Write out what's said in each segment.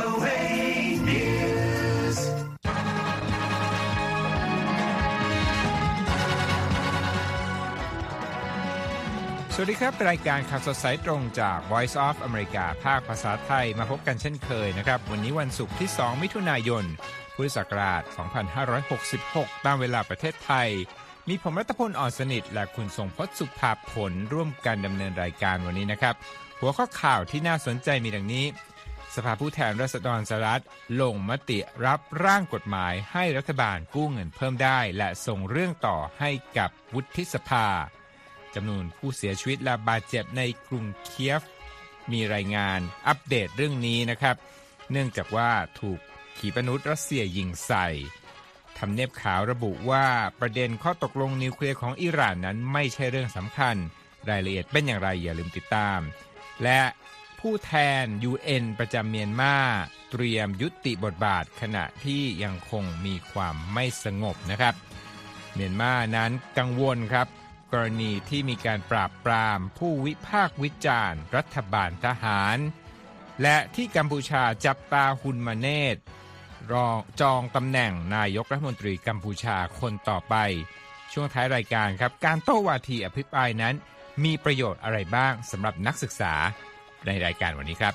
VOA News. สวัสดีครับ รายการข่าวสดสายตรงจาก Voice of America ภาคภาษาไทยมาพบกันเช่นเคยนะครับ วันนี้วันศุกร์ที่ 2 มิถุนายน พุทธศักราช 2566 ตามเวลาประเทศไทย มีผมรัตพลอ่อนสนิท และคุณทรงพจน์สุภาผลร่วมกันดำเนินรายการวันนี้นะครับ หัวข้อข่าวที่น่าสนใจมีดังนี้ สภาผู้แทนราษฎรสหรัฐลงมติรับร่างกฎหมายให้รัฐบาลกู้เงินเพิ่มได้ และส่งเรื่องต่อให้กับวุฒิสภาจำนวนผู้เสียชีวิตและบาดเจ็บในกรุงเคียฟ มีรายงานอัปเดตเรื่องนี้นะครับ เนื่องจากว่าถูกขีปนาวุธรัสเซียยิงใส่ทำเนียบขาวระบุว่าประเด็นข้อตกลงนิวเคลียร์ของอิหร่านนั้นไม่ใช่เรื่องสำคัญ รายละเอียดเป็นอย่างไรอย่าลืมติดตาม และ ผู้แทน UN ประจำเมียนมาเตรียมยุติบทบาทขณะที่ยังคงมีความไม่สงบนะครับ เมียนมานั้นกังวลครับ กรณีที่มีการปราบปรามผู้วิพากษ์วิจารณ์ รัฐบาลทหาร และที่กัมพูชาจับตาฮุนมาเนตรองจองตำแหน่งนายกรัฐมนตรีกัมพูชาคนต่อไป ช่วงท้ายรายการครับ การโต้วาทีอภิปรายนั้น มีประโยชน์อะไรบ้างสำหรับนักศึกษา ในรายการวันนี้ครับ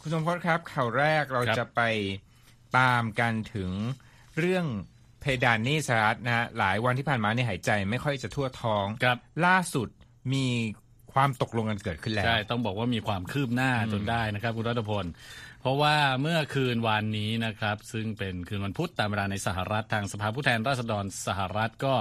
คุณสมพศครับข่าวแรกเราครับจะไปตามกันถึงเรื่องเพดานหนี้สหรัฐนะฮะหลายวันที่ผ่านมาเนี่ยหายใจไม่ค่อยจะทั่วท้องครับล่าสุดมี ความตกลงกันเกิดขึ้นแล้ว ใช่ ต้องบอกว่ามีความคืบหน้าจนได้นะครับ คุณรัตพล เพราะว่าเมื่อคืนวานนี้นะครับ ซึ่งเป็นคืนวันพุธตามเวลาในสหรัฐทางสภาผู้แทนราษฎรสหรัฐก็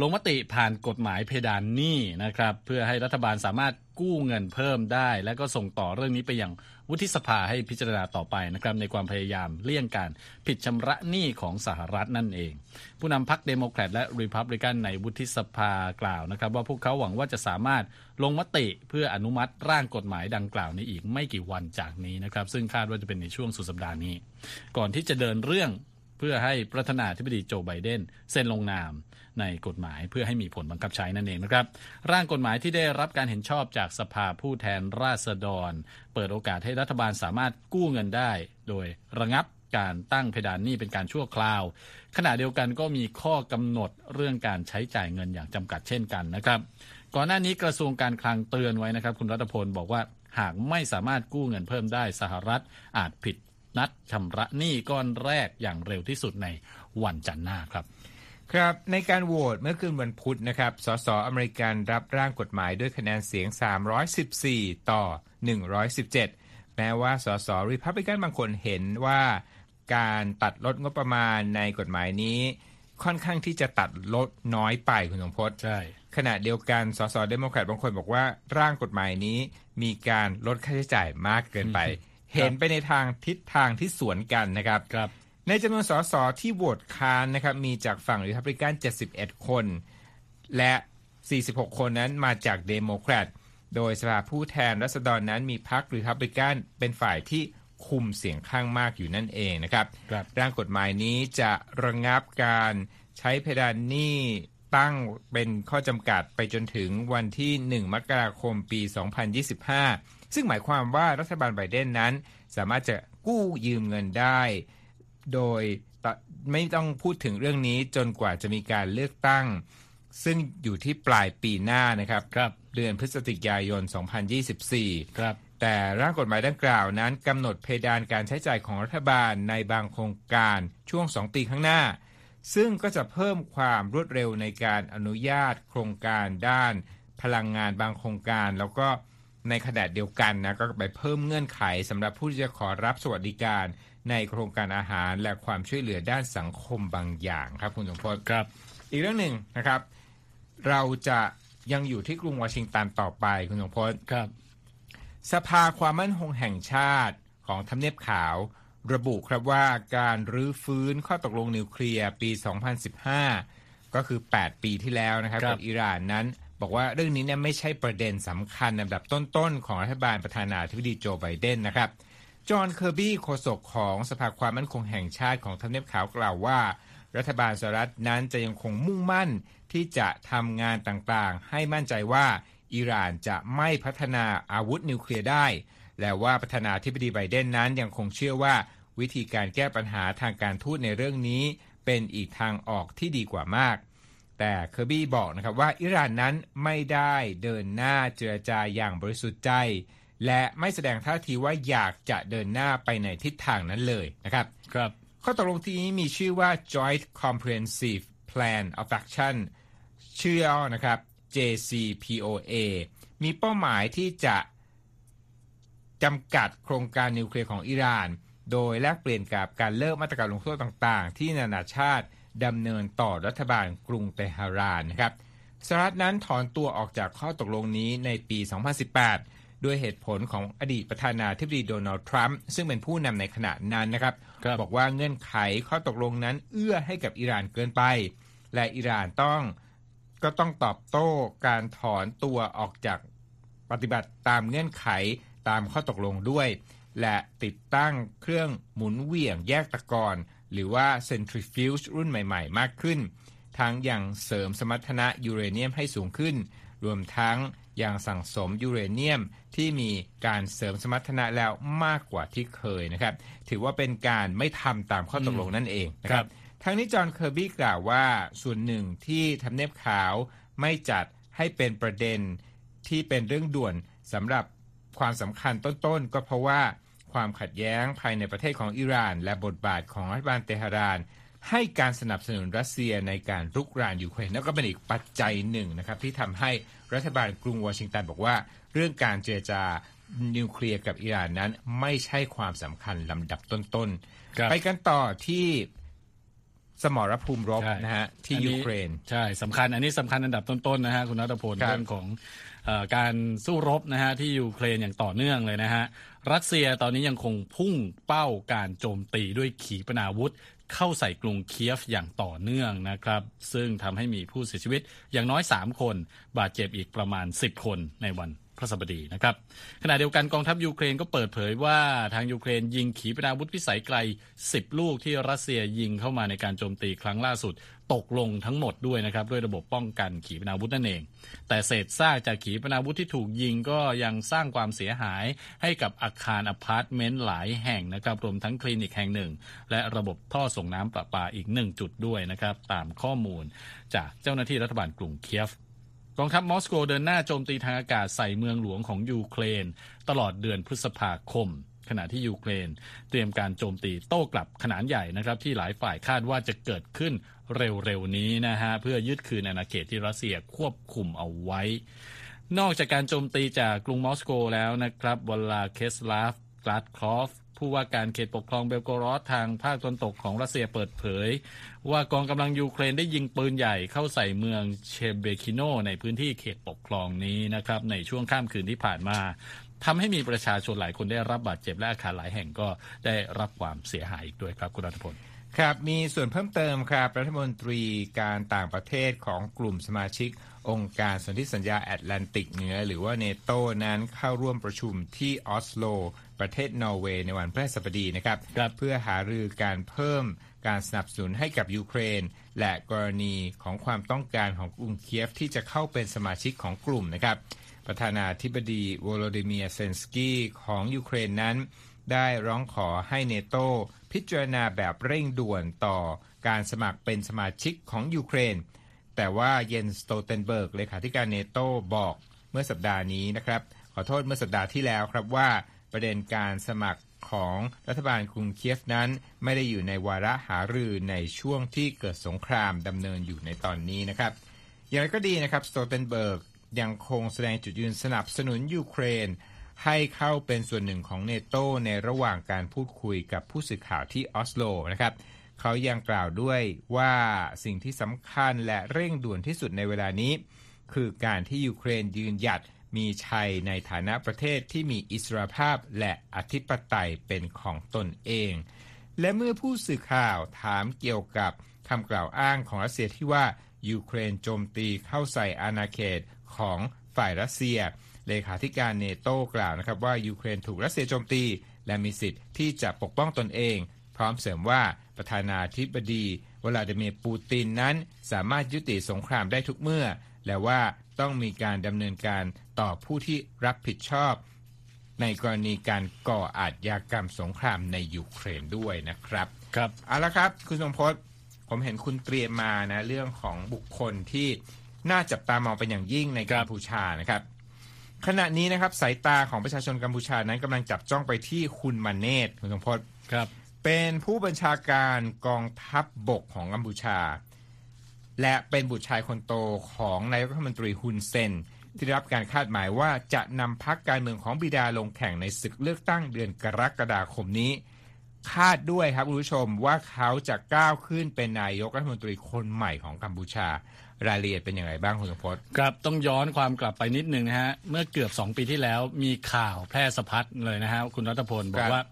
ลงมติผ่านกฎหมายเพดานหนี้นะครับ เพื่อให้รัฐบาลสามารถ กู้เงินเพิ่มได้ และก็ส่งต่อเรื่องนี้ไปยังวุฒิสภาให้พิจารณาต่อไปนะครับในความพยายามเลี่ยงการผิดชำระหนี้ของสหรัฐนั่นเอง ผู้นำพรรคเดโมแครตและรีพับลิกันในวุฒิสภากล่าวนะครับ ว่าพวกเขาหวังว่าจะสามารถลงมติเพื่ออนุมัติร่างกฎหมายดังกล่าวในอีกไม่กี่วันจากนี้นะครับซึ่งคาดว่าจะเป็นในช่วงสุดสัปดาห์นี้ ก่อนที่จะเดินเรื่องเพื่อให้ประธานาธิบดีโจไบเดนเซ็นลงนาม ในกฎหมายเพื่อให้มีผลบังคับใช้นั่นเองนะครับ ร่างกฎหมายที่ได้รับการเห็นชอบจากสภาผู้แทนราษฎร เปิดโอกาสให้รัฐบาลสามารถกู้เงินได้ โดยระงับการตั้งเพดานหนี้เป็นการชั่วคราว ขณะเดียวกันก็มีข้อกำหนดเรื่องการใช้จ่ายเงินอย่างจำกัดเช่นกันนะครับ ก่อนหน้านี้กระทรวงการคลังเตือนไว้นะครับ คุณรัตพลบอกว่าหากไม่สามารถกู้เงินเพิ่มได้สหรัฐอาจผิดนัดชำระหนี้ก้อนแรกอย่างเร็วที่สุดในวันจันทร์หน้าครับ ครับในการโหวตเมื่อคืนวันพุธนะครับสสอเมริกันรับร่างกฎหมายด้วยคะแนนเสียง 314 ต่อ 117 แม้ว่าสสริพับลิกันบางคนเห็นว่าการตัดลดงบประมาณในกฎหมายนี้ค่อนข้างที่จะตัดลดน้อยไปคุณสมพศใช่ขณะเดียวกันสสเดโมแครตบางคนบอกว่าร่างกฎหมายนี้มีการลดค่าใช้จ่ายมากเกินไป เห็นไปในทางทิศทางที่สวนกันนะครับครับ ในจำนวนสสที่โหวตค้านนะครับมีจากฝั่งริพับลิกัน 71 คน และ 46 คนนั้นมาจากเดโมแครตโดยสภาผู้แทนราษฎรนั้นมีพรรคริพับลิกันเป็นฝ่ายที่คุมเสียงข้างมากอยู่นั่นเองนะครับครับร่างกฎหมายนี้จะระงับการใช้เพดานหนี้ตั้งเป็นข้อจำกัดไปจนถึงวันที่ 1 มกราคมปี 2025 ซึ่งหมายความว่ารัฐบาลไบเดนนั้น สามารถจะกู้ยืมเงินได้ โดยตไม่ต้องพูดถึงเรื่องนี้จนกว่าจะมีการเลือกตั้ง ซึ่งอยู่ที่ปลายปีหน้านะครับครับเดือนพฤศจิกายน 2024 ครับ แต่ร่างกฎหมายดังกล่าวนั้นกำหนดเพดานการใช้จ่ายของรัฐบาลในบางโครงการช่วง 2 ปีข้างหน้า ซึ่งก็จะเพิ่มความรวดเร็วในการอนุญาตโครงการด้านพลังงานบางโครงการ แล้วก็ในขณะเดียวกันนะก็ไปเพิ่มเงื่อนไขสำหรับผู้ที่จะขอรับสวัสดิการ ในโครงการอาหารและความช่วยเหลือด้านสังคมบางอย่างครับคุณสมพศครับ อีกเรื่องหนึ่งนะครับ เราจะยังอยู่ที่กรุงวอชิงตันต่อไปคุณสมพศครับ สภาความมั่นคงแห่งชาติของทำเนียบขาวระบุครับว่าการรื้อฟื้นข้อตกลงนิวเคลียร์ปี 2015 ก็คือ 8 ปีที่แล้วนะครับครับกับอิหร่านนั้น บอกว่าเรื่องนี้เนี่ยไม่ใช่ประเด็นสำคัญลำดับต้นๆ ของรัฐบาลประธานาธิบดีโจไบเดนนะครับ จอห์นเคอร์บี้โฆษกของสภาความมั่นคงแห่งชาติของทำเนียบขาวกล่าวว่า รัฐบาลสหรัฐนั้นจะยังคงมุ่งมั่นที่จะทำงานต่างๆ ให้มั่นใจว่าอิหร่านจะไม่พัฒนาอาวุธนิวเคลียร์ได้ และว่าประธานาธิบดีไบเดนนั้นยังคงเชื่อว่าวิธีการแก้ปัญหาทางการทูตในเรื่องนี้ เป็นอีกทางออกที่ดีกว่ามาก แต่เคอร์บี้บอกนะครับว่าอิหร่านนั้นไม่ได้เดินหน้าเจรจาอย่างบริสุทธิ์ใจ และไม่แสดงท่าทีว่าอยากจะเดินหน้าไปในทิศทางนั้นเลยนะครับครับข้อตกลงที่นี้มีชื่อว่า Joint Comprehensive Plan of Action ชื่อย่อนะครับ JCPOA มีเป้าหมายที่จะจำกัดโครงการนิวเคลียร์ของอิหร่าน โดยแลกเปลี่ยนกับการเลิกมาตรการลงโทษต่างๆ ที่นานาชาติดำเนินต่อรัฐบาลกรุงเตหะรานนะครับสหรัฐนั้นถอนตัวออกจากข้อตกลงนี้ในปี 2018 ด้วยเหตุผลของอดีตประธานาธิบดีโดนัลด์ทรัมป์ซึ่งเป็นผู้นำในขณะนั้นนะครับครับบอกว่าเงื่อนไขข้อตกลงนั้นเอื้อให้กับอิหร่านเกินไป และอิหร่านต้องก็ต้องตอบโต้การถอนตัวออกจากปฏิบัติตามเงื่อนไขตามข้อตกลงด้วย และติดตั้งเครื่องหมุนเหวี่ยงแยกตะกอนหรือว่า centrifuge รุ่นใหม่ ๆ มากขึ้น ทั้งยังเสริมสมรรถนะยูเรเนียมให้สูงขึ้น รวมทั้ง ยังสั่งสมยูเรเนียมที่มีการเสริมสมรรถนะแล้วมากกว่าที่เคยนะครับ ถือว่าเป็นการไม่ทำตามข้อตกลงนั่นเองนะครับครับทั้งนี้จอห์นเคอร์บี้กล่าวว่าส่วนหนึ่งที่ทำเนียบขาวไม่จัดให้เป็นประเด็นที่เป็นเรื่องด่วนสำหรับความสำคัญต้นๆ ก็เพราะว่าความขัดแย้งภายในประเทศของอิหร่าน และบทบาทของรัฐบาลเตหะราน ให้การสนับสนุนรัสเซียในการรุกรานยูเครนนั่นก็เป็นอีกปัจจัยหนึ่งนะครับที่ทำให้รัฐบาลกรุงวอชิงตันบอกว่า เรื่องการเจรจานิวเคลียร์กับอิหร่านนั้นไม่ใช่ความสำคัญลำดับต้นครับๆไปกันต่อที่สมรภูมิรบใช่นะฮะที่อันนี้ยูเครน ใช่สำคัญอันนี้สำคัญอันดับต้นๆนะฮะคุณนัทพลครับเรื่องของเออการสู้รบนะฮะที่ยูเครนอย่างต่อเนื่องเลยนะฮะรัสเซียตอนนี้ยังคงพุ่งเป้าการโจมตีด้วยขีปนาวุธ เข้าใส่กรุงเคียฟอย่างต่อเนื่องนะครับ ซึ่งทำให้มีผู้เสียชีวิตอย่างน้อย 3 คน บาดเจ็บอีกประมาณ 10 คนในวัน พฤหัสบดีนะครับขณะเดียวกันกองทัพยูเครนก็เปิดเผยว่าทางยูเครนยิงขีปนาวุธพิสัยไกล 10 ลูกที่รัสเซียยิงเข้ามาในการโจมตีครั้งล่าสุด ตกลงทั้งหมดด้วยนะครับด้วยระบบป้องกันขีปนาวุธนั่นเอง แต่เศษซากจากขีปนาวุธที่ถูกยิงก็ยังสร้างความเสียหายให้กับอาคารอพาร์ตเมนต์หลายแห่งนะครับรวมทั้งคลินิกแห่งหนึ่ง และระบบท่อส่งน้ำประปาอีกหนึ่งจุดด้วยนะครับตามข้อมูลจากเจ้าหน้าที่รัฐบาลกรุงเคียฟ กองทัพมอสโกเดินหน้าโจมตีทางอากาศใส่เมืองหลวงของยูเครน ตลอดเดือนพฤษภาคม ขณะที่ยูเครน เตรียมการโจมตีโต้กลับขนาดใหญ่นะครับที่หลายฝ่ายคาดว่าจะเกิดขึ้นเร็วๆนี้นะฮะเพื่อยึดคืนอาณาเขตที่รัสเซียควบคุมเอาไว้ นอกจากการโจมตีจากกรุงมอสโกแล้วนะครับวลาเคสลาฟกลาดคอฟ ผู้ว่าการเขตปกครองเบลโกรอดทางภาคตะวันตกของรัสเซียเปิดเผย ว่ากองกำลังยูเครนได้ยิงปืนใหญ่เข้าใส่เมืองเชเบคิโน ในพื้นที่เขตปกครองนี้นะครับในช่วงข้ามคืนที่ผ่านมาทำให้มีประชาชนหลายคนได้รับบาดเจ็บและอาคารหลายแห่งก็ได้รับความเสียหายอีกด้วยครับคุณรัฐพลครับมีส่วนเพิ่มเติมครับรัฐมนตรีการต่างประเทศของกลุ่มสมาชิก องค์การสนธิสัญญาแอตแลนติกเหนือหรือว่าเนโตนั้นเข้าร่วมประชุมที่ออสโล ประเทศนอร์เวย์ในวันพฤหัสบดีนะครับครับเพื่อหารือการเพิ่มการสนับสนุนให้กับยูเครน และกรณีของความต้องการของกรุงเคียฟที่จะเข้าเป็นสมาชิกของกลุ่มนะครับประธานาธิบดีโวโลดิเมียร์เซเลนสกี้ของยูเครนนั้น ได้ร้องขอให้เนโตพิจารณาแบบเร่งด่วนต่อการสมัครเป็นสมาชิกของยูเครน แต่ว่าเยนสโตเทนเบิร์กเลขาธิการเนโตบอกเมื่อสัปดาห์นี้นะครับ ขอโทษเมื่อสัปดาห์ที่แล้วครับว่า ประเด็นการสมัครของรัฐบาลกรุงเคียฟนั้น ไม่ได้อยู่ในวาระหารือในช่วงที่เกิดสงครามดำเนินอยู่ในตอนนี้นะครับ อย่างไรก็ดีนะครับสโตเทนเบิร์กยังคงแสดงจุดยืนสนับสนุนยูเครน ให้เข้าเป็นส่วนหนึ่งของเนโตในระหว่างการพูดคุยกับผู้สื่อข่าวที่ออสโลนะครับเขายังกล่าวด้วยว่าสิ่งที่สำคัญและเร่งด่วนที่สุดในเวลานี้ คือการที่ยูเครนยืนหยัด มีชัยในฐานะประเทศที่มีอิสรภาพและอธิปไตยเป็นของตนเอง และเมื่อผู้สื่อข่าวถามเกี่ยวกับคำกล่าวอ้างของรัสเซียที่ว่ายูเครนโจมตีเข้าใส่อาณาเขตของฝ่ายรัสเซีย เลขาธิการเนโตกล่าวนะครับว่ายูเครนถูกรัสเซียโจมตี และมีสิทธิ์ที่จะปกป้องตนเอง พร้อมเสริมว่าประธานาธิบดีววลาดิเมียร์ปูตินนั้นสามารถยุติสงครามได้ทุกเมื่อ และว่า ต้องมีการดำเนินการต่อผู้ที่รับผิดชอบ ในกรณีการก่ออาชญากรรมสงครามในยูเครนด้วยนะครับ ครับเอาละครับ คุณสมพศผมเห็นคุณเตรียมมานะ เรื่องของบุคคลที่น่าจับตามองเป็นอย่างยิ่งในกัมพูชานะครับ ขณะนี้นะครับสายตาของประชาชนกัมพูชานั้นกำลังจับจ้องไปที่คุณมาเนตคุณสมพศครับ เป็นผู้บัญชาการกองทัพบบกของกัมพูชา และเป็นบุตรชายคนโตของนายกรัฐมนตรีฮุนเซน ที่ได้รับการคาดหมายว่าจะนำพักการเมืองของบิดาลงแข่งในศึกเลือกตั้งเดือนกรกฎาคมนี้ คาดด้วยครับคุณผู้ชมว่าเขาจะก้าวขึ้นเป็นนายกรัฐมนตรีคนใหม่ของกัมพูชารายละเอียดเป็นอย่างไรบ้างคุณสมพศครับต้องย้อนความกลับไปนิดนึงนะฮะ เมื่อเกือบ 2 ปีที่แล้วมีข่าวแพร่สะพัดเลยนะฮะ คุณรัตพลบอครักบว่า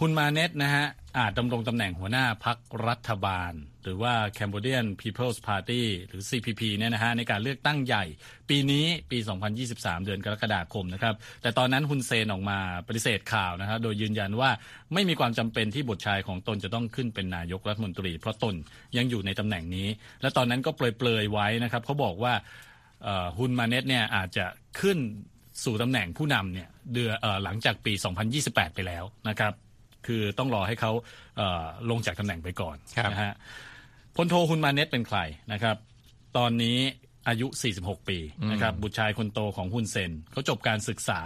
คุณมาเน็ตนะฮะอาจดำรงตำแหน่งหัวหน้าพักรัฐบาล หรือว่า Cambodian People's Party หรือ CPP เนี่ยนะฮะในการเลือกตั้งใหญ่ ปีนี้ปี 2023 เดือนกรกฎาคมนะครับ แต่ตอนนั้นฮุนเซนออกมาปฏิเสธข่าวนะครับโดยยืนยันว่าไม่มีความจำเป็นที่บุตรชายของตนจะต้องขึ้นเป็นนายกรัฐมนตรี เพราะตนยังอยู่ในตำแหน่งนี้ และตอนนั้นก็เปลยๆไว้นะครับเขาบอกว่าฮุนมาเน็ตเนี่ยอาจจะขึ้นสู่ตำแหน่งผู้นำเนี่ยเดือนเอ่อหลังจากปี 2028 ไปแล้วนะครับ คือต้องรอให้เขาเอ่อลงจากตำแหน่งไปก่อนครับนะฮะพลโทฮุนมาเน็ตเป็นใครนะครับ ตอนนี้อายุ 46 ปีนะครับบุตรชายคนโตของฮุนเซนเขาจบการศึกษา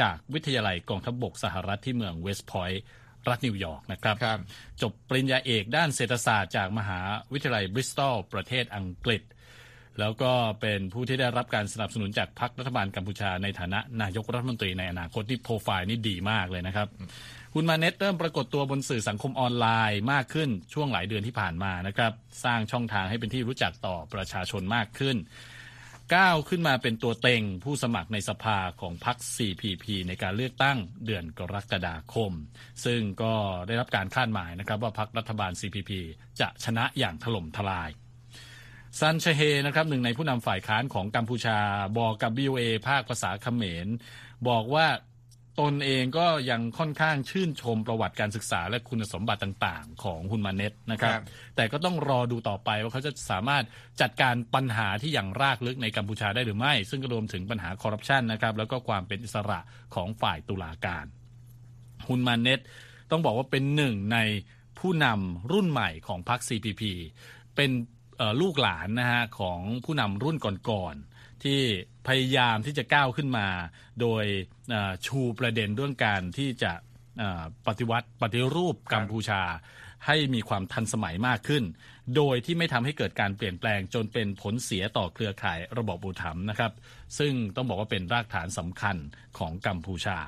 จากวิทยาลัยกองทัพบบกสหรัฐที่เมืองเวสต์พอยต์รัฐนิวยอร์กนะครับครับจบปริญญาเอกด้านเศรษฐศาสตร์จากมหาวิทยาลัยบริสตอลประเทศอังกฤษ แล้วก็เป็นผู้ที่ได้รับการสนับสนุนจากพรรครัฐบาลกัมพูชาในฐานะนายกรัฐมนตรีในอนาคตที่โปรไฟล์นี่ดีมากเลยนะครับ คุณมาเน็ตเริ่มปรากฏตัวบนสื่อสังคมออนไลน์มากขึ้นช่วงหลายเดือนที่ผ่านมานะครับ สร้างช่องทางให้เป็นที่รู้จักต่อประชาชนมากขึ้น ก้าวขึ้นมาเป็นตัวเต็งผู้สมัครในสภาของพรรค CPP ในการเลือกตั้งเดือนกรกฎาคม ซึ่งก็ได้รับการคาดหมายนะครับว่าพรรครัฐบาล CPP จะชนะอย่างถล่มทลายซันเชเฮนะครับหนึ่งในผู้นำฝ่ายค้านของกัมพูชาบอกกับ BOA ภาคภาษาเขมร บอกว่า ตนเองก็ยังค่อนข้างชื่นชมประวัติการศึกษาและคุณสมบัติต่างๆ ของฮุนมาเน็ตนะครับครับ แต่ก็ต้องรอดูต่อไปว่าเขาจะสามารถจัดการปัญหาที่อย่างรากลึกในกัมพูชาได้หรือไม่ ซึ่งก็รวมถึงปัญหาคอร์รัปชันนะครับ แล้วก็ความเป็นอิสระของฝ่ายตุลาการฮุนมาเน็ตต้องบอกว่าเป็นหนึ่งในผู้นำรุ่นใหม่ของพรรค CPP เป็นเอ่อลูกหลานนะฮะของผู้นำรุ่นก่อนๆ ที่พยายามที่จะก้าวขึ้นมา โดยชูประเด็นเรื่องการที่จะปฏิวัติปฏิรูปกัมพูชาให้มีความทันสมัยมากขึ้น โดยที่ไม่ทำให้เกิดการเปลี่ยนแปลงจนเป็นผลเสียต่อเครือข่ายระบบอุปถัมนะครับ ซึ่งต้องบอกว่าเป็นรากฐานสำคัญของกัมพูชา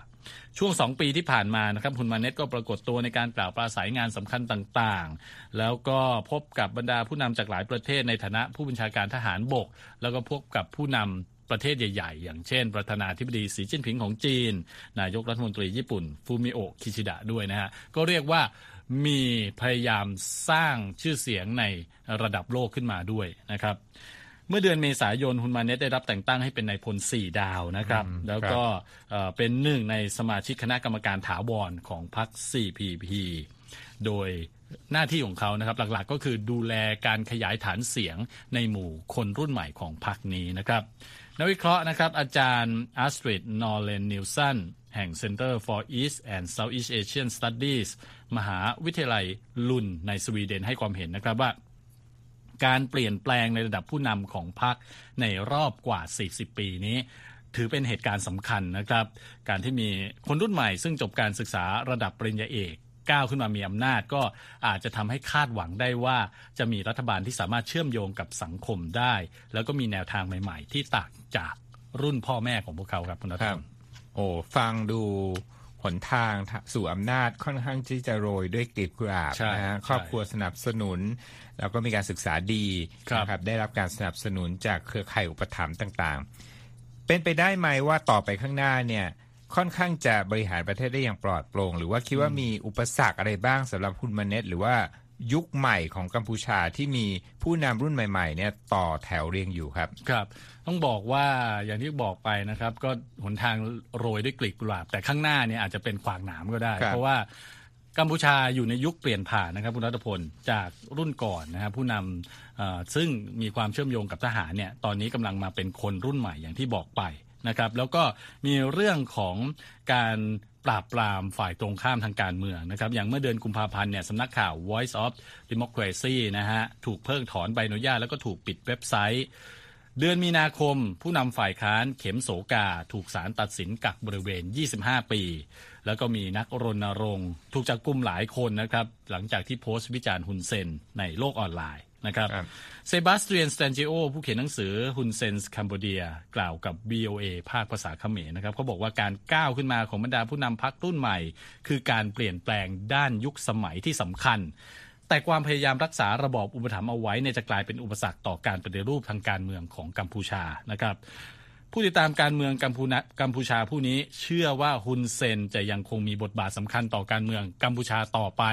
ช่วงสองปีที่ผ่านมานะครับคุณมาเน็ตก็ปรากฏตัวในการกล่าวปราศัยงานสำคัญต่างๆ แล้วก็พบกับบรรดาผู้นำจากหลายประเทศในฐานะผู้บัญชาการทหารบก แล้วก็พบกับผู้นำประเทศใหญ่ ๆ อย่างเช่น ประธานาธิบดีสีจิ้นผิงของจีน นายกรัฐมนตรีญี่ปุ่น ฟูมิโอะคิชิดะด้วยนะฮะ ก็เรียกว่ามีพยายามสร้างชื่อเสียงในระดับโลกขึ้นมาด้วยนะครับ เมื่อเดือนเมษายนฮุนมาเน็ตได้รับแต่งตั้งให้เป็นนายพล 4 ดาวนะครับ แล้วก็เอ่อเป็นหนึ่งในสมาชิกคณะกรรมการถาวรของพรรค CPP โดยหน้าที่ของเขานะครับหลักๆก็คือดูแลการขยายฐานเสียงในหมู่คนรุ่นใหม่ของพรรคนี้นะครับนักวิเคราะห์นะครับอาจารย์อัสตริดนอร์เลนนิวสันแห่ง Center for East and Southeast Asian Studies มหาวิทยาลัยลุนในสวีเดนให้ความเห็นนะครับว่า การเปลี่ยนแปลงในระดับผู้นำของพรรคในรอบกว่า 40 ปีนี้ ถือเป็นเหตุการณ์สำคัญนะครับ การที่มีคนรุ่นใหม่ซึ่งจบการศึกษาระดับปริญญาเอกก้าวขึ้นมามีอำนาจก็อาจจะทำให้คาดหวังได้ว่า จะมีรัฐบาลที่สามารถเชื่อมโยงกับสังคมได้ แล้วก็มีแนวทางใหม่ ๆ ที่ต่างจากรุ่นพ่อแม่ของพวกเขาครับคุณรัตครันบโอ้ฟังดู นทางสู่อำนาจค่อนข้างที่จะโรยด้วยกลีบกุหลาบใช่นะฮะใช่ครอบครัวสนับสนุน แล้วก็มีการศึกษาดีครับนะครับได้รับการสนับสนุนจากเครือข่ายอุปถัมภ์ต่างๆ เป็นไปได้ไหมว่าต่อไปข้างหน้าเนี่ยค่อนข้างจะบริหารประเทศได้อย่างปลอดโปร่ง หรือว่าคิดว่ามีอุปสรรคอะไรบ้างสำหรับคุณมาเน็ตหรือว่า ยุคใหม่ของกัมพูชาที่มีผู้นำรุ่นใหม่ๆเนี่ยต่อแถวเรียงอยู่ครับ ครับ ต้องบอกว่าอย่างที่บอกไปนะครับ ก็หนทางโรยด้วยกลีบกุหลาบ แต่ข้างหน้าเนี่ยอาจจะเป็นขวากหนามก็ได้ครับเพราะว่ากัมพูชาอยู่ในยุคเปลี่ยนผ่านนะครับคุณรัตพลจากรุ่นก่อนนะครับผู้นำเอ่อซึ่งมีความเชื่อมโยงกับทหารเนี่ยตอนนี้กำลังมาเป็นคนรุ่นใหม่อย่างที่บอกไปนะครับแล้วก็มีเรื่องของการ ปราบปรามฝ่ายตรงข้ามทางการเมืองนะครับอย่างเมื่อเดือนกุมภาพันธ์เนี่ยสำนักข่าว Voice of Democracy นะฮะถูกเพิกถอนใบอนุญาตแล้วก็ถูกปิดเว็บไซต์ เดือนมีนาคม ผู้นำฝ่ายค้านเขมโสกา ถูกศาลตัดสินกักบริเวณ 25 ปี แล้วก็มีนักรณรงค์ ถูกจับกุมหลายคนนะครับหลังจากที่โพสต์วิจารณ์ฮุนเซนในโลกออนไลน์ นะครับครับเซบาสเตียนสแตรนจิโอผู้เขียนหนังสือ Hun Sen's Cambodia กล่าวกับ VOA ภาคภาษาเขมรนะครับเขาบอกว่าการก้าวขึ้นมาของบรรดาผู้นำพรรครุ่นใหม่ คือการเปลี่ยนแปลงด้านยุคสมัยที่สำคัญ แต่ความพยายามรักษาระบอบอุปถัมภ์เอาไว้เนี่ยจะกลายเป็นอุปสรรคต่อการปฏิรูปทางการเมืองของกัมพูชานะครับ ผู้ติดตามการเมืองกัมพูนะกัมพูชาผู้นี้เชื่อว่าฮุนเซนจะยังคงมีบทบาทสำคัญต่อการเมืองกัมพูชาต่อไป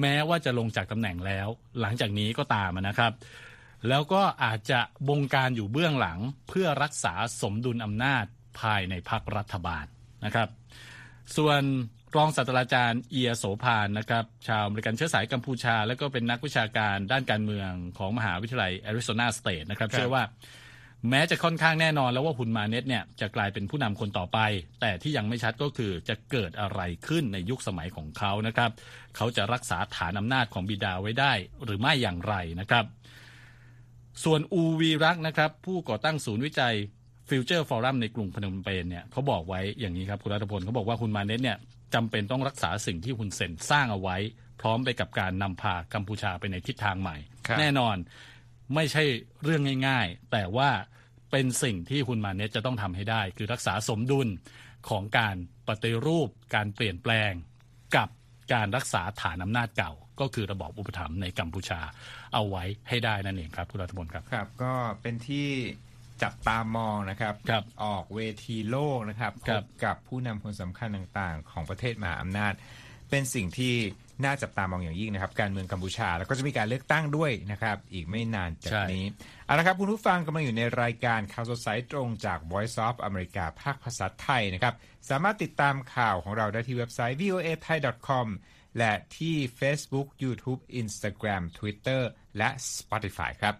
แม้ว่าจะลงจากตำแหน่งแล้ว หลังจากนี้ก็ตามนะครับ แล้วก็อาจจะบงการอยู่เบื้องหลังเพื่อรักษาสมดุลอำนาจภายในพรรครัฐบาลนะครับ ส่วนรองศาสตราจารย์เอียโสพาลนะครับ ชาวอเมริกันเชื้อสายกัมพูชา แล้วก็เป็นนักวิชาการด้านการเมืองของมหาวิทยาลัยแอริโซนาสเตทนะครับครับเชื่อว่า แม้จะค่อนข้างแน่นอนแล้วว่าฮุนมาเน็ตเนี่ยจะกลายเป็นผู้นำคนต่อไป แต่ที่ยังไม่ชัดก็คือจะเกิดอะไรขึ้นในยุคสมัยของเขานะครับ เขาจะรักษาฐานอำนาจของบิดาไว้ได้ หรือไม่อย่างไรนะครับ ส่วนอูวีรักนะครับ ผู้ก่อตั้งศูนย์วิจัยFuture Forum ในกรุงพนมเปญเนี่ยเขาบอกไว้อย่างนี้ครับคุณรัตพลเขาบอกว่าฮุนมาเน็ตเนี่ยจำเป็นต้องรักษาสิ่งที่ฮุนเซนสร้างเอาไว้ พร้อมไปกับการนำพากัมพูชาไปในทิศทางใหม่ครับแน่นอนไม่ใช่เรื่องง่าย ๆ แต่ว่า เป็นสิ่งที่ฮุนมาเน็ตจะต้องทำให้ได้ คือรักษาสมดุลของการปฏิรูป การเปลี่ยนแปลงกับการรักษาฐานอำนาจเก่า ก็คือระบอบอุปถัมภ์ในกัมพูชาเอาไว้ให้ได้นั่นเองครับคุณรัฐพลครับครับ ก็เป็นที่จับตามองนะครับครับออกเวทีโลกนะครับพครับบกับผู้นำคนสำคัญต่างๆ ของประเทศมหาอำนาจ เป็นสิ่งที่ น่าจับตามองอย่างยิ่งนะครับ การเมืองกัมพูชา แล้วก็จะมีการเลือกตั้งด้วยนะครับ อีกไม่นานจากใช่นี้เอาละครับคุณผู้ฟังกำลังอยู่ในรายการข่าวสดสายตรงจาก Voice of America ภาคภาษาไทยนะครับ สามารถติดตามข่าวของเราได้ที่เว็บไซต์ voa thai com และที่ Facebook YouTube Instagram Twitter และ Spotify ครับ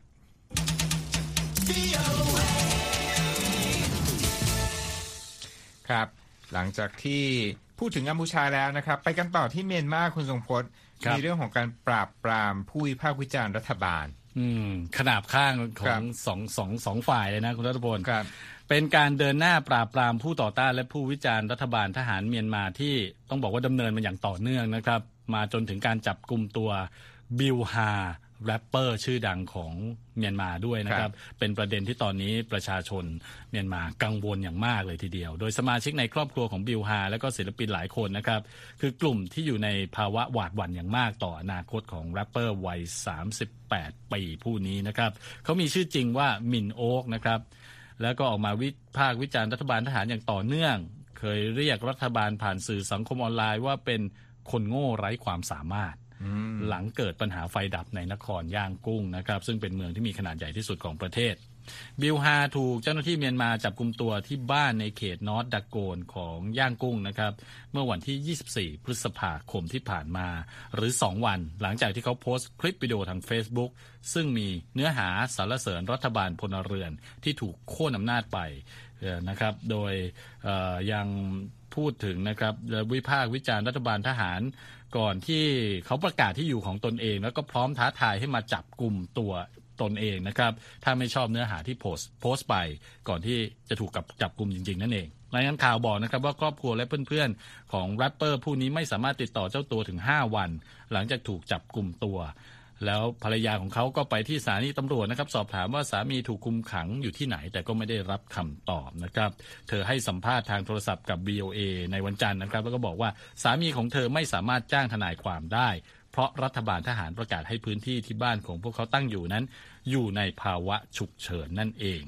ครับ หลังจากที่ พูดถึงกัมพูชาแล้วนะครับ ไปกันต่อที่เมียนมาคุณทรงพจน์ครับ มีเรื่องของการปราบปรามผู้วิพากษ์วิจารณ์รัฐบาล อืมขนาบข้างขคอรังบ สองสองสองฝ่ายเลยนะคุณรัตพล ครับ เป็นการเดินหน้าปราบปรามผู้ต่อต้านและผู้วิจารณ์รัฐบาลทหารเมียนมาที่ต้องบอกว่าดำเนินมาอย่างต่อเนื่องนะครับ มาจนถึงการจับกลุ่มตัวบิลฮา แรปเปอร์ชื่อดังของเมียนมาด้วยนะครับ เป็นประเด็นที่ตอนนี้ประชาชนเมียนมากังวลอย่างมากเลยทีเดียว โดยสมาชิกในครอบครัวของบิวฮา และก็ศิลปินหลายคนนะครับ คือกลุ่มที่อยู่ในภาวะหวาดหวั่นอย่างมากต่ออนาคตของแรปเปอร์วัย 38 ปีผู้นี้นะครับ เขามีชื่อจริงว่ามินโอ๊กนะครับ แล้วก็ออกมาวิพากษ์วิจารณ์รัฐบาลทหารอย่างต่อเนื่อง เคยเรียกรัฐบาลผ่านสื่อสังคมออนไลน์ว่าเป็นคนโง่ไร้ความสามารถ หลังเกิดปัญหาไฟดับในนครย่างกุ้งนะครับ ซึ่งเป็นเมืองที่มีขนาดใหญ่ที่สุดของประเทศ บิลฮาถูกเจ้าหน้าที่เมียนมาจับกลุ่มตัวที่บ้านในเขตนอตดักโกนของย่างกุ้งนะครับ เมื่อวันที่ 24 พฤษภาคมที่ผ่านมา หรือ 2 วันหลังจากที่เขาโพสต์คลิปวิดีโอทาง Facebook ซึ่งมีเนื้อหาสรรเสริญรัฐบาลพลเรือนที่ถูกโค่นอำนาจไป นะครับ โดยยังพูดถึงนะครับวิพากษ์วิจารณ์รัฐบาลทหารก่อนที่เขาประกาศที่อยู่ของตนเอง แล้วก็พร้อมท้าทายให้มาจับกลุ่มตัวตนเองนะครับ ถ้าไม่ชอบเนื้อหาที่โพสโพสไป ก่อนที่จะถูกกับจับกลุ่มจริง ๆ นั่นเองรายงานข่าวบอกนะครับว่าครอบครัวและเพื่อนๆ ของแรปเปอร์ผู้นี้ไม่สามารถติดต่อเจ้าตัวถึง 5 วัน หลังจากถูกจับกลุ่มตัว แล้วภรรยาของเขาก็ไปที่สถานีตำรวจนะครับ สอบถามว่าสามีถูกคุมขังอยู่ที่ไหน แต่ก็ไม่ได้รับคำตอบนะครับ เธอให้สัมภาษณ์ทางโทรศัพท์กับ BOA ในวันจันทร์นะครับ แล้วก็บอกว่าสามีของเธอไม่สามารถจ้างทนายความได้ เพราะรัฐบาลทหารประกาศให้พื้นที่ที่บ้านของพวกเขาตั้งอยู่นั้น อยู่ในภาวะฉุกเฉินนั่นเอง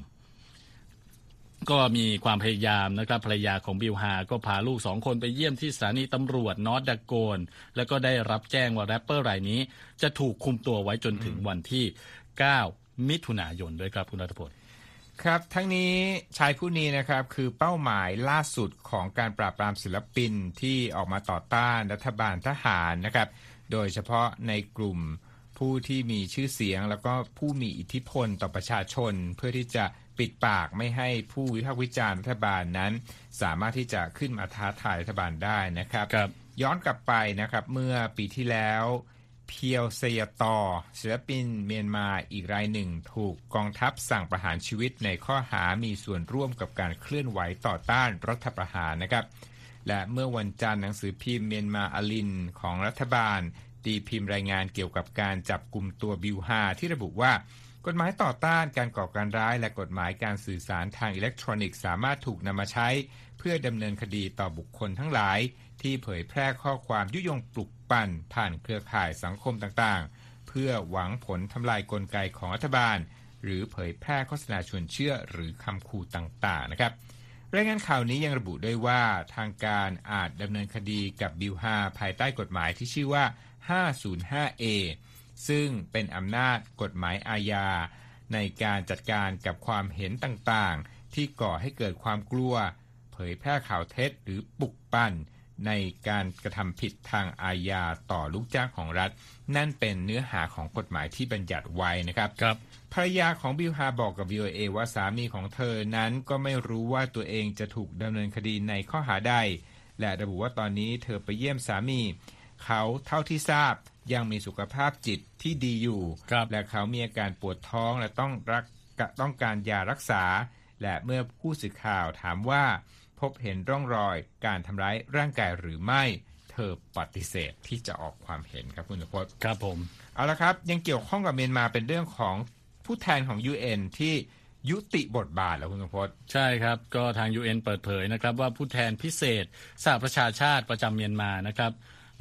ก็มีความพยายามนะครับภรรยาของบิลฮาก็พาลูกสองคนไปเยี่ยมที่สถานีตำรวจนอตดาโกน แล้วก็ได้รับแจ้งว่าแรปเปอร์รายนี้ จะถูกคุมตัวไว้จนถึงวันที่ 9 มิถุนายนด้วยครับคุณรัฐพลครับทั้งนี้ชายผู้นี้นะครับคือเป้าหมายล่าสุดของการปราบปรามศิลปินที่ออกมาต่อต้านรัฐบาลทหารนะครับโดยเฉพาะในกลุ่มผู้ที่มีชื่อเสียง แล้วก็ผู้มีอิทธิพลต่อประชาชนเพื่อที่จะ ปิดปากไม่ให้ผู้วิพากษ์วิจารณ์รัฐบาลนั้น สามารถที่จะขึ้นมาท้าทายรัฐบาลได้นะครับครับย้อนกลับไปนะครับเมื่อปีที่แล้วเพียวเซยตอศิลปินเมียนมาอีกรายหนึ่ง ถูกกองทัพสั่งประหารชีวิตในข้อหามีส่วนร่วมกับการเคลื่อนไหวต่อต้านรัฐประหารนะครับ และเมื่อวันจันทร์หนังสือพิมพ์เมียนมาอลินของรัฐบาล ตีพิมพ์รายงานเกี่ยวกับการจับกลุ่มตัวบิวฮาที่ระบุว่า กฎหมายต่อต้านการก่อการร้ายและกฎหมายการสื่อสารทางอิเล็กทรอนิกส์สามารถถูกนำมาใช้ เพื่อดำเนินคดีต่อบุคคลทั้งหลาย ที่เผยแพร่ข้อความยุยงปลุกปั่น ผ่านเครือข่ายสังคมต่างๆ เพื่อหวังผลทำลายกลไกของรัฐบาล หรือเผยแพร่โฆษณาชวนเชื่อหรือคำขู่ต่างๆนะครับรายงานข่าวนี้ยังระบุด้วยว่าทางการอาจดำเนินคดีกับบิลฮาภายใต้กฎหมายที่ชื่อว่า 505A ซึ่งเป็นอำนาจกฎหมายอาญา ในการจัดการกับความเห็นต่างๆ ที่ก่อให้เกิดความกลัว เผยแพร่ข่าวเท็จหรือปลุกปั่นในการกระทำผิดทางอาญาต่อลูกจ้างของรัฐ นั่นเป็นเนื้อหาของกฎหมายที่บัญญัติไว้นะครับครับภรรยาของบิลฮาบอกกับ VOA ว่าสามีของเธอนั้นก็ไม่รู้ว่าตัวเองจะถูกดำเนินคดีในข้อหาใดและระบุว่าตอนนี้เธอไปเยี่ยมสามี เขาเท่าที่ทราบ ยังมีสุขภาพจิตที่ดีอยู่ครับและเขามีอาการปวดท้องและต้องรักต้องการยารักษา และเมื่อผู้สื่อข่าวถามว่า พบเห็นร่องรอยการทำร้ายร่างกายหรือไม่ เธอปฏิเสธที่จะออกความเห็นครับคุณสุพจน์ครับผมเอาละครับ ยังเกี่ยวข้องกับเมียนมาเป็นเรื่องของผู้แทนของ UN ที่ยุติบทบาทแล้วคุณสมพศใช่ครับ ก็ทาง UN เปิดเผยนะครับว่าผู้แทนพิเศษสหประชาชาติประจำเมียนมานะครับ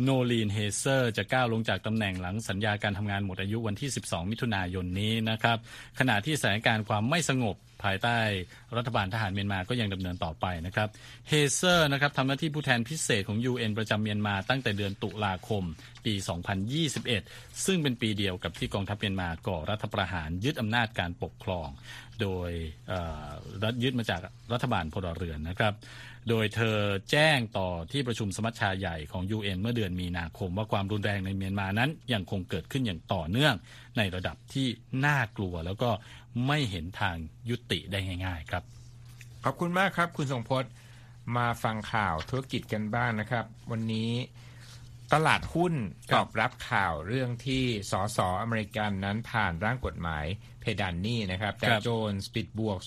โนลีนเฮเซอร์จะก้าวลงจากตำแหน่งหลังสัญญาการทำงานหมดอายุวันที่ 12 มิถุนายนนี้นะครับขณะที่สถานการณ์ความไม่สงบภายใต้รัฐบาลทหารเมียนมาก็ยังดำเนินต่อไปนะครับเฮเซอร์นะครับทำหน้าที่ผู้แทนพิเศษของ UN ประจำเมียนมาตั้งแต่เดือนตุลาคมปี 2021 ซึ่งเป็นปีเดียวกับที่กองทัพเมียนมาก่อรัฐประหารยึดอำนาจการปกครอง โดยเอ่อรัฐยึดมาจากรัฐบาลพลเรือนนะครับ โดยเธอแจ้งต่อที่ประชุมสมัชชาใหญ่ของ UN เมื่อเดือนมีนาคม ว่าความรุนแรงในเมียนมานั้นยังคงเกิดขึ้นอย่างต่อเนื่องในระดับที่น่ากลัว แล้วก็ไม่เห็นทางยุติได้ง่าย ๆ ครับ ขอบคุณมากครับ คุณทรงพจน์มาฟังข่าวธุรกิจกันบ้างนะครับ วันนี้ ตลาดหุ้นครัตบอบรับข่าวเรื่องที่สสอเมริกันนั้นผ่านร่างกฎหมายเพดานหนี้นะครับดาวโจนส์ปิดบวก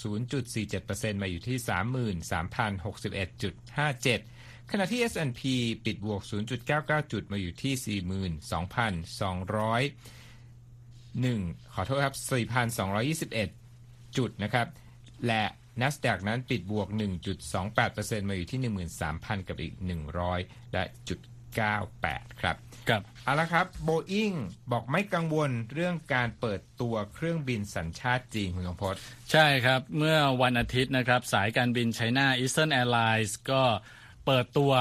0.47%มาอยู่ที่ 33,061.57 ขณะที่ S&P ปิดบวก 0.99 จุดมาอยู่ที่ 42,200 1ขอโทษครับ 4,221 จุดนะครับ และ NASDAQ นั้นปิดบวก 1.28%มาอยู่ที่ 13,000 กับอีก 100 และจุด 98 ครับกับเอาละครับโบอิงบอกไม่กังวลเรื่องการเปิดตัวเครื่องบินสัญชาติจีนคุณสมพศใช่ครับ เมื่อวันอาทิตย์นะครับ สายการบิน China Eastern Airlines ก็เปิดตัว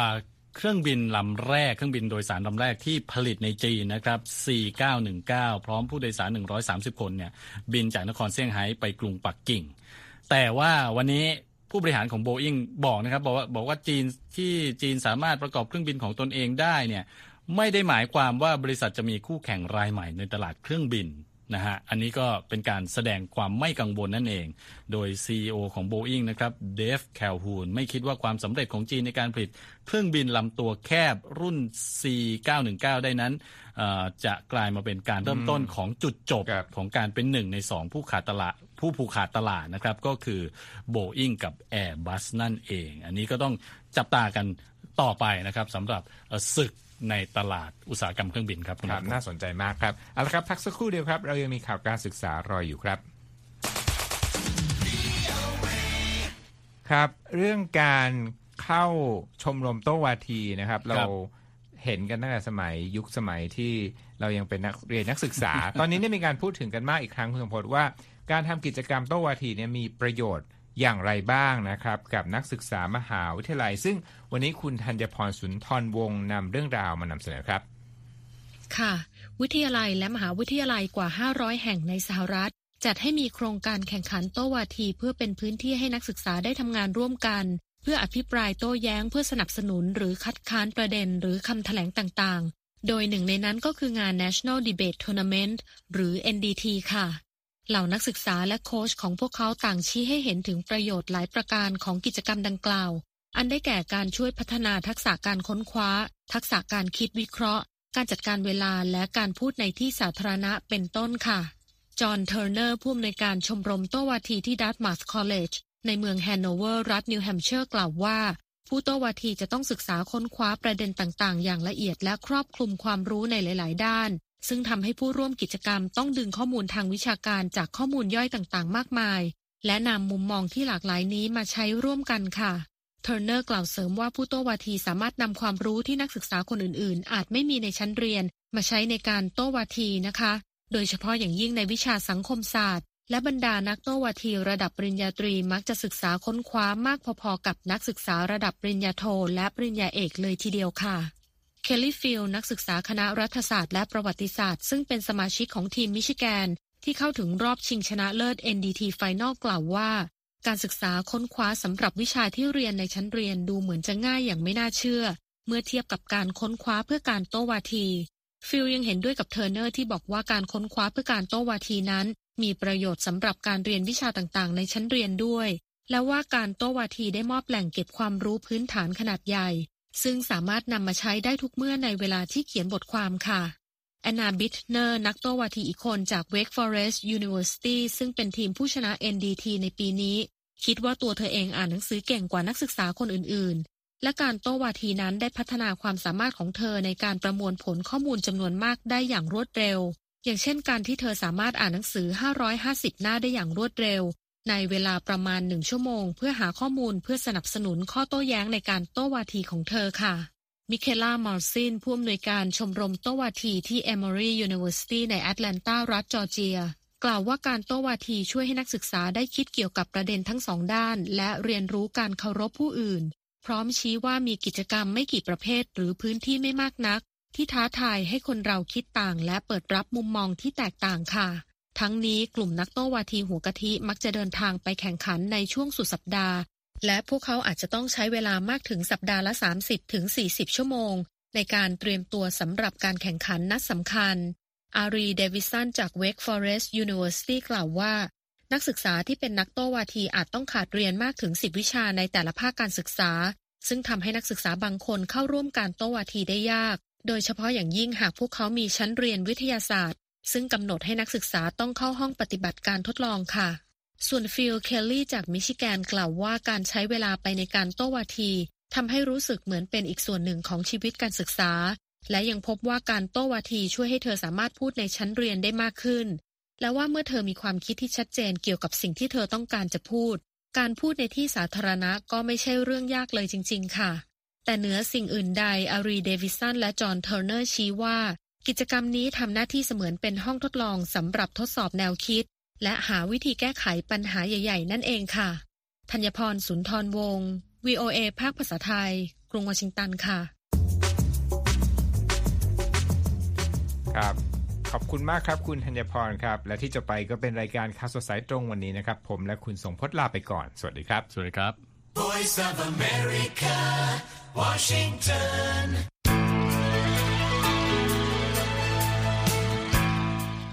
เครื่องบินลำแรกเครื่องบินโดยสารลำแรกที่ผลิตในจีนนะครับ C919 พร้อมผู้โดยสาร 130 คนเนี่ยบินจากนครเซี่ยงไฮ้ไปกรุงปักกิ่ง แต่ว่าวันนี้ ผู้บริหารของโบอิงบอกนะครับบอกว่าบอกว่าจีนที่จีนสามารถประกอบเครื่องบินของตนเองได้เนี่ยไม่ได้หมายความว่าบริษัทจะมีคู่แข่งรายใหม่ในตลาดเครื่องบิน นะฮะอันนี้ก็เป็นการแสดงความไม่กังวลนั่นเอง โดย CEO ของ Boeing นะครับเดฟแคลฮูนไม่คิดว่าความสำเร็จของจีนในการผลิต เครื่องบินลำตัวแคบรุ่น C919 ได้นั้นเอ่อจะกลายมาเป็นการเริ่มต้นของจุดจบครับของการเป็นหนึ่งในสองผู้ขาดตลาดผู้ผูกขาดตลาดนะครับ ก็คือ Boeing กับ Airbus นั่นเอง อันนี้ก็ต้องจับตากันต่อไปนะครับสำหรับเอ่อศึก ในตลาดอุตสาหกรรมเครื่องบินครับคุณครับนัทพงศ์น่าสนใจมากครับเอาละครับพักสักครู่เดียวครับ เรายังมีข่าวการศึกษารออยู่ครับครับ เรื่องการเข้าชมรมโต้วาทีนะครับ เราเห็นกันตั้งแต่สมัยยุคสมัยที่เรายังเป็นนักเรียนนักศึกษา ตอนนี้เนี่ยมีการพูดถึงกันมากอีกครั้งคุณสมพศว่าการทำกิจกรรมโต้วาทีเนี่ยมีประโยชน์ อย่างไรบ้างนะครับ กับนักศึกษามหาวิทยาลัย ซึ่งวันนี้คุณธัญพรสุนทรวงศ์นำเรื่องราวมานำเสนอครับ ค่ะ วิทยาลัยและมหาวิทยาลัยกว่า 500 แห่งในสหรัฐ จัดให้มีโครงการแข่งขันโต้วาที เพื่อเป็นพื้นที่ให้นักศึกษาได้ทำงานร่วมกัน เพื่ออภิปรายโต้แย้งเพื่อสนับสนุนหรือคัดค้านประเด็นหรือคำแถลงต่างๆ โดยหนึ่งในนั้นก็คืองาน National Debate Tournament หรือ NDT ค่ะ เหล่านักศึกษาและโค้ชของพวกเขาต่างชี้ให้เห็นถึงประโยชน์หลายประการของกิจกรรมดังกล่าว อันได้แก่การช่วยพัฒนาทักษะการค้นคว้า ทักษะการคิดวิเคราะห์ การจัดการเวลาและการพูดในที่สาธารณะเป็นต้นค่ะ จอห์น เทอร์เนอร์ ผู้อำนวยการชมรมโต้วาทีที่ Dartmouth College ในเมืองแฮนโนเวอร์รัฐนิวแฮมเชอร์กล่าวว่า ผู้โต้วาทีจะต้องศึกษาค้นคว้าประเด็นต่างๆ อย่างละเอียดและครอบคลุมความรู้ในหลาย ๆ ด้าน ซึ่งทำให้ผู้ร่วมกิจกรรมต้องดึงข้อมูลทางวิชาการจากข้อมูลย่อยต่างๆ มากมาย และนำมุมมองที่หลากหลายนี้มาใช้ร่วมกันค่ะเทอร์เนอร์กล่าวเสริมว่าผู้โต้วาทีสามารถนำความรู้ที่นักศึกษาคนอื่นๆ อาจไม่มีในชั้นเรียน มาใช้ในการโต้วาทีนะคะ โดยเฉพาะอย่างยิ่งในวิชาสังคมศาสตร์ และบรรดานักโต้วาทีระดับปริญญาตรีมักจะศึกษาค้นคว้ามากพอๆกับนักศึกษาระดับปริญญาโทและปริญญาเอกเลยทีเดียวค่ะ เคลลี่ฟิลนักศึกษาคณะรัฐศาสตร์และประวัติศาสตร์ ซึ่งเป็นสมาชิกของทีมมิชิแกน ที่เข้าถึงรอบชิงชนะเลิศ NDT Final กล่าวว่า การศึกษาค้นคว้าสำหรับวิชาที่เรียนในชั้นเรียนดูเหมือนจะง่ายอย่างไม่น่าเชื่อ เมื่อเทียบกับการค้นคว้าเพื่อการโต้วาที ฟิลยังเห็นด้วยกับเทอร์เนอร์ที่บอกว่าการค้นคว้าเพื่อการโต้วาทีนั้น มีประโยชน์สำหรับการเรียนวิชาต่างๆ ในชั้นเรียนด้วยและว่าการโต้วาทีได้มอบแหล่งเก็บความรู้พื้นฐานขนาดใหญ่ ซึ่งสามารถนำมาใช้ได้ทุกเมื่อในเวลาที่เขียนบทความค่ะแอนนาบิทเนอร์นักโต้วาทีอีกคนจาก Wake Forest University ซึ่งเป็นทีมผู้ชนะ NDT ในปีนี้ คิดว่าตัวเธอเองอ่านหนังสือเก่งกว่านักศึกษาคนอื่นๆ และการโต้วาทีนั้นได้พัฒนาความสามารถของเธอในการประมวลผลข้อมูลจำนวนมากได้อย่างรวดเร็ว อย่างเช่นการที่เธอสามารถอ่านหนังสือ 550 หน้าได้อย่างรวดเร็ว ในเวลาประมาณหนึ่งชั่วโมง เพื่อหาข้อมูลเพื่อสนับสนุนข้อโต้แย้งในการโต้วาทีของเธอค่ะ มิเคล่ามอร์ซินผู้อำนวยการชมรมโต้วาทีที่ Emory University ในแอตแลนตารัฐจอร์เจีย กล่าวว่าการโต้วาทีช่วยให้นักศึกษาได้คิดเกี่ยวกับประเด็นทั้งสองด้าน และเรียนรู้การเคารพผู้อื่น พร้อมชี้ว่ามีกิจกรรมไม่กี่ประเภทหรือพื้นที่ไม่มากนัก ที่ท้าทายให้คนเราคิดต่างและเปิดรับมุมมองที่แตกต่างค่ะ ทั้งนี้กลุ่มนักโต้วาทีหัวกะทิมักจะเดินทางไปแข่งขันในช่วงสุดสัปดาห์ และพวกเขาอาจจะต้องใช้เวลามากถึงสัปดาห์ละ 30ถึง40 ชั่วโมง ในการเตรียมตัวสำหรับการแข่งขันนัดสำคัญ อารีเดวิสันจาก Wake Forest University กล่าวว่า นักศึกษาที่เป็นนักโต้วาทีอาจต้องขาดเรียนมากถึง 10 วิชาในแต่ละภาคการศึกษา ซึ่งทำให้นักศึกษาบางคนเข้าร่วมการโต้วาทีได้ยาก โดยเฉพาะอย่างยิ่งหากพวกเขามีชั้นเรียนวิทยาศาสตร์ ซึ่งกำหนดให้นักศึกษาต้องเข้าห้องปฏิบัติการทดลองค่ะ ส่วนฟิลเคลลี่จากมิชิแกนกล่าวว่าการใช้เวลาไปในการโต้วาทีทำให้รู้สึกเหมือนเป็นอีกส่วนหนึ่งของชีวิตการศึกษา และยังพบว่าการโต้วาทีช่วยให้เธอสามารถพูดในชั้นเรียนได้มากขึ้น และว่าเมื่อเธอมีความคิดที่ชัดเจนเกี่ยวกับสิ่งที่เธอต้องการจะพูด การพูดในที่สาธารณะก็ไม่ใช่เรื่องยากเลยจริง ๆ ค่ะ แต่เหนือสิ่งอื่นใดอารีเดวิสันและจอห์นเทอร์เนอร์ชี้ว่า กิจกรรมนี้ทำหน้าที่เสมือนเป็นห้องทดลองสำหรับทดสอบแนวคิด และหาวิธีแก้ไขปัญหาใหญ่ ๆ นั่นเองค่ะธัญพรสุนทรวงศ์ VOA ภาคภาษาไทย กรุงวอชิงตันค่ะ ครับ ขอบคุณมากครับคุณธัญพรครับ และที่จะไปก็เป็นรายการข่าวสดสายตรงวันนี้นะครับ ผมและคุณสงพจน์ลาไปก่อน สวัสดีครับ สวัสดีครับ Voice of America, Washington.